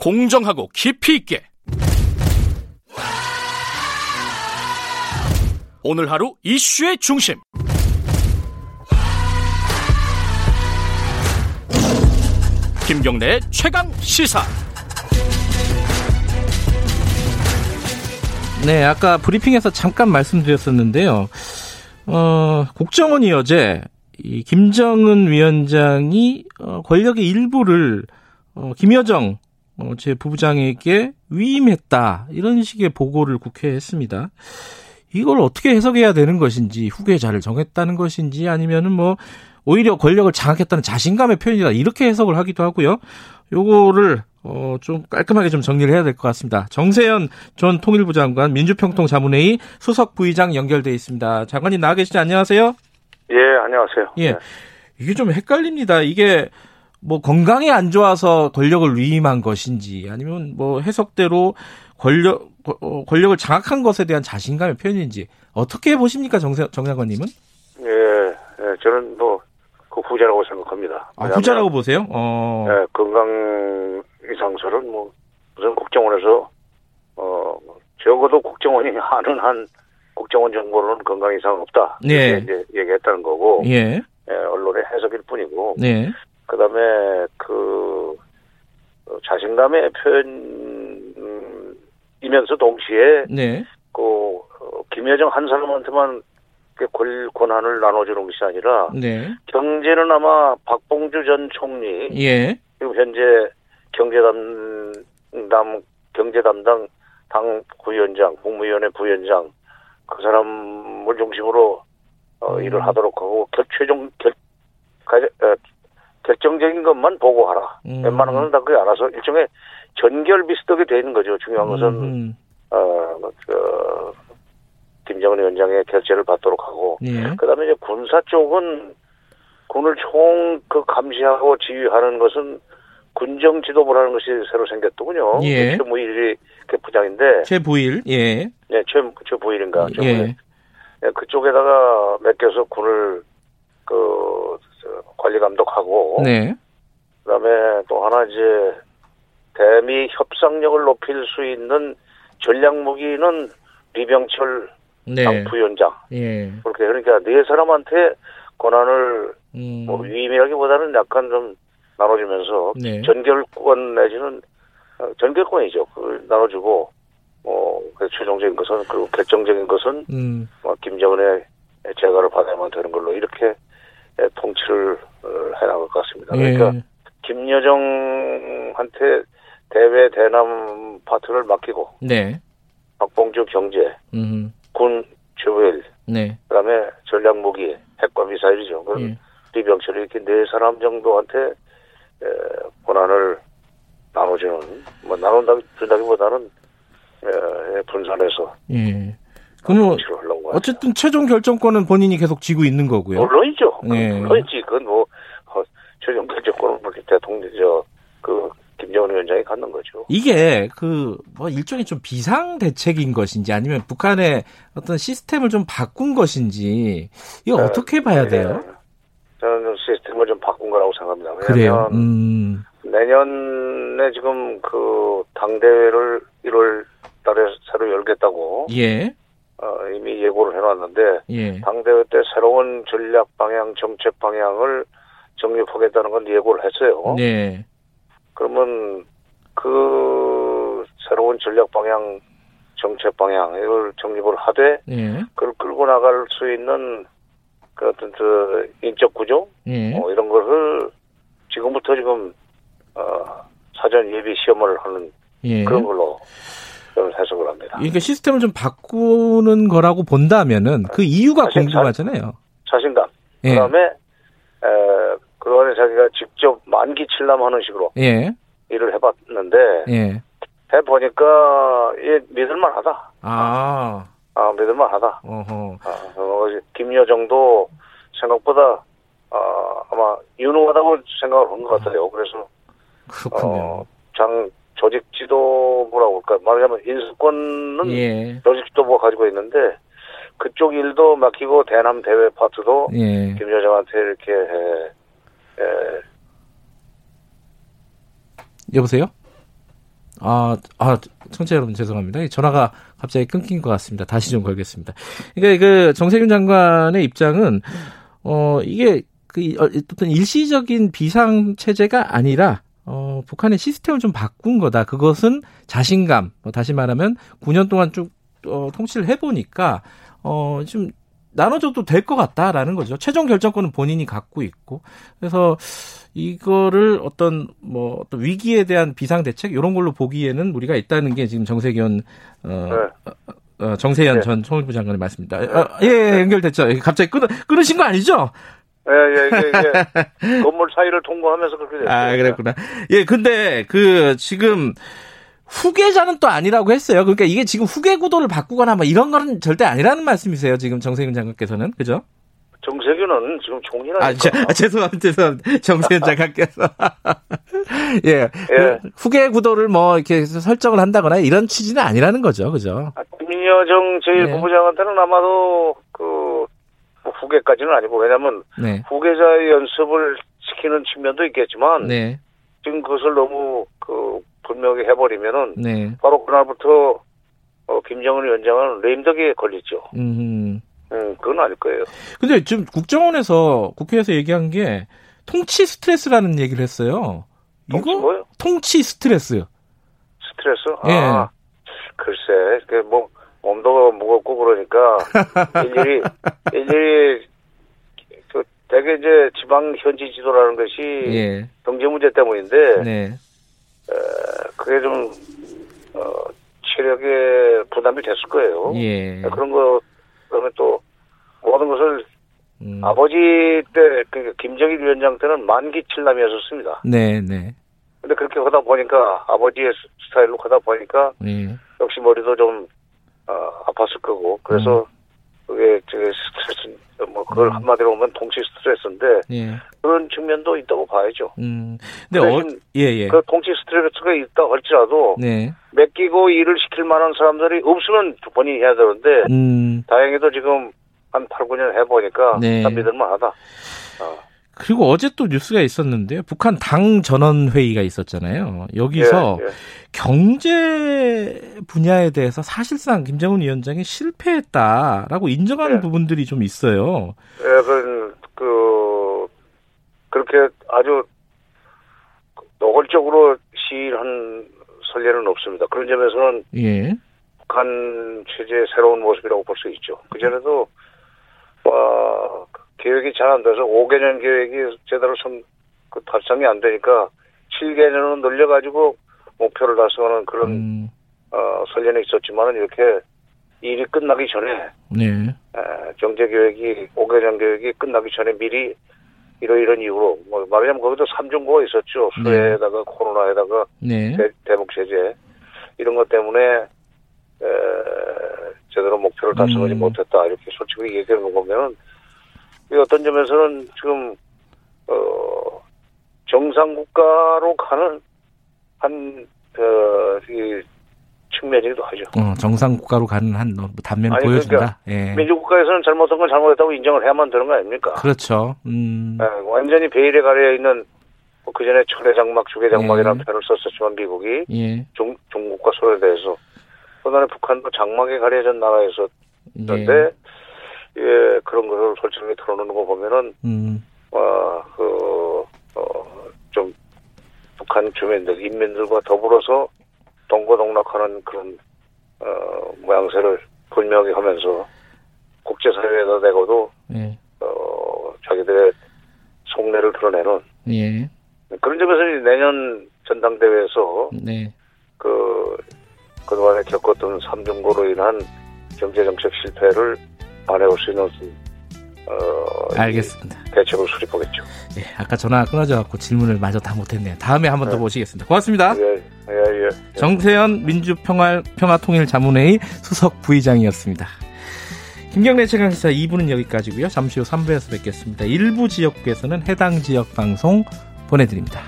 공정하고 깊이 있게. 오늘 하루 이슈의 중심. 김경래의 최강 시사. 네, 아까 브리핑에서 잠깐 말씀드렸었는데요. 어, 국정원이 어제 이 김정은 위원장이 어, 권력의 일부를 어, 김여정 어, 제 부부장에게 위임했다 이런 식의 보고를 국회에 했습니다. 이걸 어떻게 해석해야 되는 것인지 후계자를 정했다는 것인지 아니면은 뭐 오히려 권력을 장악했다는 자신감의 표현이다 이렇게 해석을 하기도 하고요. 요거를 어, 좀 깔끔하게 좀 정리를 해야 될 것 같습니다. 정세현 전 통일부 장관 민주평통 자문회의 수석 부의장 연결돼 있습니다. 장관님 나와 계시죠? 안녕하세요. 예, 안녕하세요. 예. 네. 이게 좀 헷갈립니다. 이게 뭐 건강이 안 좋아서 권력을 위임한 것인지 아니면 뭐 해석대로 권력 어, 권력을 장악한 것에 대한 자신감의 표현인지 어떻게 보십니까, 정세, 정 장관님은? 예, 예, 저는 뭐, 그 후자라고 생각합니다. 아, 후자라고 보세요? 어. 예, 건강 이상설은 뭐, 우선 국정원에서, 어, 적어도 국정원이 하는 한 국정원 정보로는 건강 이상 없다. 네. 이렇게 이제 얘기했다는 거고, 예. 예, 언론의 해석일 뿐이고, 네. 그 다음에 그, 어, 자신감의 표현이면서 동시에 네. 그 어, 김여정 한 사람한테만 그 권- 권한을 나눠주는 것이 아니라 네. 경제는 아마 박봉주 전 총리 예. 지금 현재 경제 담당 경제 담당 당 부위원장 국무위원회 부위원장 그 사람을 중심으로 어, 음. 일을 하도록 하고 결 최종 결 가- 어, 결정적인 것만 보고하라. 음. 웬만한 거는 다 그게 알아서 일종의 전결 비슷하게 돼 있는 거죠. 중요한 것은 음, 어, 그, 김정은 위원장의 결재를 받도록 하고, 예. 그 다음에 이제 군사 쪽은 군을 총 그 감시하고 지휘하는 것은 군정 지도부라는 것이 새로 생겼더군요. 예. 최무일이 그 부장인데, 제 부일. 예. 네, 최, 최부일인가. 예. 네, 그쪽에다가 맡겨서 군을 그, 감독하고, 네. 그 다음에 또 하나 이제 대미 협상력을 높일 수 있는 전략 무기는 리병철 네. 당 부위원장 예. 그렇게 그러니까 네 사람한테 권한을 음. 뭐 위임이라기보다는 약간 좀 나눠주면서 네. 전결권 내지는 어, 전결권이죠. 그걸 나눠주고 뭐 그래서 최종적인 것은 그리고 결정적인 것은 음. 뭐 김정은의 재가를 받아야만 되는 걸로 이렇게 예, 통치를 어, 해나갈 것 같습니다. 그러니까 예. 김여정한테 대외 대남 파트를 맡기고 네. 박봉주 경제, 음. 군 최고일, 네. 그다음에 전략 무기, 핵과 미사일이죠. 그럼 예. 리병철이 이렇게 네 사람 정도한테 에, 권한을 나눠주는 뭐 나눈다 준다기보다는 에, 분산해서 예. 하죠. 어쨌든 최종 결정권은 본인이 계속 쥐고 있는 거고요. 물론이죠. 예. 물론이지. 그건 뭐 어, 최종 결정권은 뭐 대통령 저그 김정은 위원장이 갖는 거죠. 이게 그 뭐 일종의 좀 비상 대책인 것인지 아니면 북한의 어떤 시스템을 좀 바꾼 것인지 이거 네. 어떻게 봐야 돼요? 예. 저는 좀 시스템을 좀 바꾼 거라고 생각합니다. 그래요. 음. 내년에 지금 그 당대회를 1월 달에 새로 열겠다고 예. 어, 이미 예고를 해놨는데 예. 당대회 때 새로운 전략 방향, 정책 방향을 정립하겠다는 건 예고를 했어요. 네. 그러면 그 새로운 전략 방향, 정책 방향 이걸 정립을 하되 예. 그걸 끌고 나갈 수 있는 그 어떤 저 인적 구조 예. 뭐 이런 것을 지금부터 지금 어, 사전 예비 시험을 하는 예. 그런 걸로 저는 해석을 합니다. 그러니까 시스템을 좀 바꾸는 거라고 본다면은 그 이유가 사실 궁금하잖아요. 자신감. 예. 그다음에 에, 그동안에 자기가 직접 만기 칠남하는 식으로 예. 일을 해봤는데 예. 해보니까 예, 믿을만하다. 아. 아, 믿을만하다. 어허. 아, 어, 김여정도 생각보다 아, 아마 유능하다고 생각을 한 것 같아요. 그래서 그렇군요. 어, 장 조직 지도부라고 할까 말하자면 인수권은 예. 조직 지도부가 가지고 있는데 그쪽 일도 맡기고 대남 대회 파트도 예. 김 여정한테 이렇게 해, 에, 여보세요? 아, 아, 청취자 여러분 죄송합니다. 전화가 갑자기 끊긴 것 같습니다. 다시 좀 걸겠습니다. 그러니까 그 정세균 장관의 입장은 어 이게 그 어떤 일시적인 비상 체제가 아니라 어 북한의 시스템을 좀 바꾼 거다. 그것은 자신감. 뭐 다시 말하면 9년 동안 쭉 어, 통치를 해보니까 어 좀 나눠줘도 될 것 같다라는 거죠. 최종 결정권은 본인이 갖고 있고 그래서 이거를 어떤 뭐 어떤 위기에 대한 비상 대책 이런 걸로 보기에는 우리가 있다는 게 지금 정세균 어, 네. 어 정세현 네. 전 통일부 장관의 말씀입니다. 네. 어, 예, 예, 연결됐죠. 갑자기 끊 끊으신 거 아니죠? 예, 예, 이게, 이게 건물 사이를 통과하면서 그렇게 됐어요. 아, 그랬구나. 예, 근데 그 지금 후계자는 또 아니라고 했어요. 그러니까 이게 지금 후계 구도를 바꾸거나 뭐 이런 거는 절대 아니라는 말씀이세요. 지금 정세균 장관께서는. 그죠? 정세균은 지금 총리라니까. 아, 제, 아, 죄송합니다. 죄송합니다. 정세균 장관께서. 예. 예. 그 후계 구도를 뭐 이렇게 설정을 한다거나 이런 취지는 아니라는 거죠. 그죠? 아, 민여정 제1부부장한테는 예. 아마도 후계까지는 아니고 왜냐면 네. 후계자 연습을 시키는 측면도 있겠지만 네. 지금 그것을 너무 그 분명히 해버리면은 네. 바로 그날부터 어, 김정은 위원장은 레임덕에 걸리죠. 음. 음, 그건 아닐 거예요. 근데 지금 국정원에서 국회에서 얘기한 게 통치 스트레스라는 얘기를 했어요. 통치 이거 뭐요? 통치 스트레스. 스트레스? 예. 아, 글쎄, 그 뭐 몸도 무겁고 그러니까 일일이 일일이 그 대개 이제 지방 현지 지도라는 것이 예. 경제 문제 때문인데 네. 그게 좀, 어, 체력에 부담이 됐을 거예요. 예. 그런 거, 그러면 또, 모든 것을 음. 아버지 때, 그 김정일 위원장 때는 만기 칠남이었었습니다. 네, 네. 근데 그렇게 하다 보니까, 아버지의 스타일로 하다 보니까, 예. 역시 머리도 좀, 어, 아팠을 거고, 그래서, 음. 그게 스트레스 뭐 그걸 음. 한마디로 보면 동치 스트레스인데 예. 그런 측면도 있다고 봐야죠. 음. 근데 어, 예, 예. 그 동치 스트레스가 있다 할지라도 네. 맡기고 일을 시킬 만한 사람들이 없으면 본인이 해야 되는데 음. 다행히도 지금 한 8, 9년 해보니까 네. 믿을만하다. 어. 그리고 어제 또 뉴스가 있었는데요. 북한 당 전원 회의가 있었잖아요. 여기서 예, 예. 경제 분야에 대해서 사실상 김정은 위원장이 실패했다라고 인정하는 예. 부분들이 좀 있어요. 예, 그, 그 그렇게 아주 노골적으로 시인한 설례는 없습니다. 그런 점에서는 예. 북한 체제의 새로운 모습이라고 볼 수 있죠. 그 전에도 와, 계획이 잘 안 돼서 5개년 계획이 제대로 좀, 그 달성이 안 되니까 7개년으로 늘려가지고 목표를 달성하는 그런, 음. 어, 설련이 있었지만은 이렇게 일이 끝나기 전에, 네. 에, 경제 계획이, 5개년 계획이 끝나기 전에 미리 이러이런 이유로, 뭐, 말하자면 거기도 삼중고가 있었죠. 네. 수해에다가 네. 코로나에다가 네. 대, 목 제재. 이런 것 때문에, 에, 제대로 목표를 달성하지 음. 못했다. 이렇게 솔직히 얘기하는 거 보면은 어떤 점에서는 지금 어 정상 국가로 가는 한 어, 이 측면이기도 하죠. 어, 정상 국가로 가는 한뭐 단면을 아니, 보여준다. 그러니까 예. 민주 국가에서는 잘못한 건 잘못했다고 인정을 해야만 되는 거 아닙니까? 그렇죠. 음. 네, 완전히 베일에 가려 있는 뭐 그 전에 철의 장막, 주의 장막이라는 예. 표현을 썼었지만 미국이 예. 중, 중국과 소에 대해서 그다음에 북한도 장막에 가려진 나라에서였는데 예. 예, 그런 것을 솔직하게 털어놓는 거 보면은, 음. 어, 그, 어, 좀, 북한 주민들, 인민들과 더불어서 동고동락하는 그런, 어, 모양새를 분명히 하면서 국제사회에다 내고도, 예. 어, 자기들의 속내를 드러내는, 예. 그런 점에서 내년 전당대회에서, 네. 그, 그동안에 겪었던 삼중고로 인한 경제정책 실패를 안해올 수 있는 어, 알겠습니다. 대책을 수립하겠죠. 예, 아까 전화 끊어져갖고 질문을 마저 다 못했네요. 다음에 한 번더 네. 모시겠습니다. 고맙습니다. 예, 예, 예. 정세현 민주평화통일 자문회의 수석 부의장이었습니다. 김경래 최강시사 2부는 여기까지고요. 잠시 후 3부에서 뵙겠습니다. 일부 지역국에서는 해당 지역 방송 보내드립니다.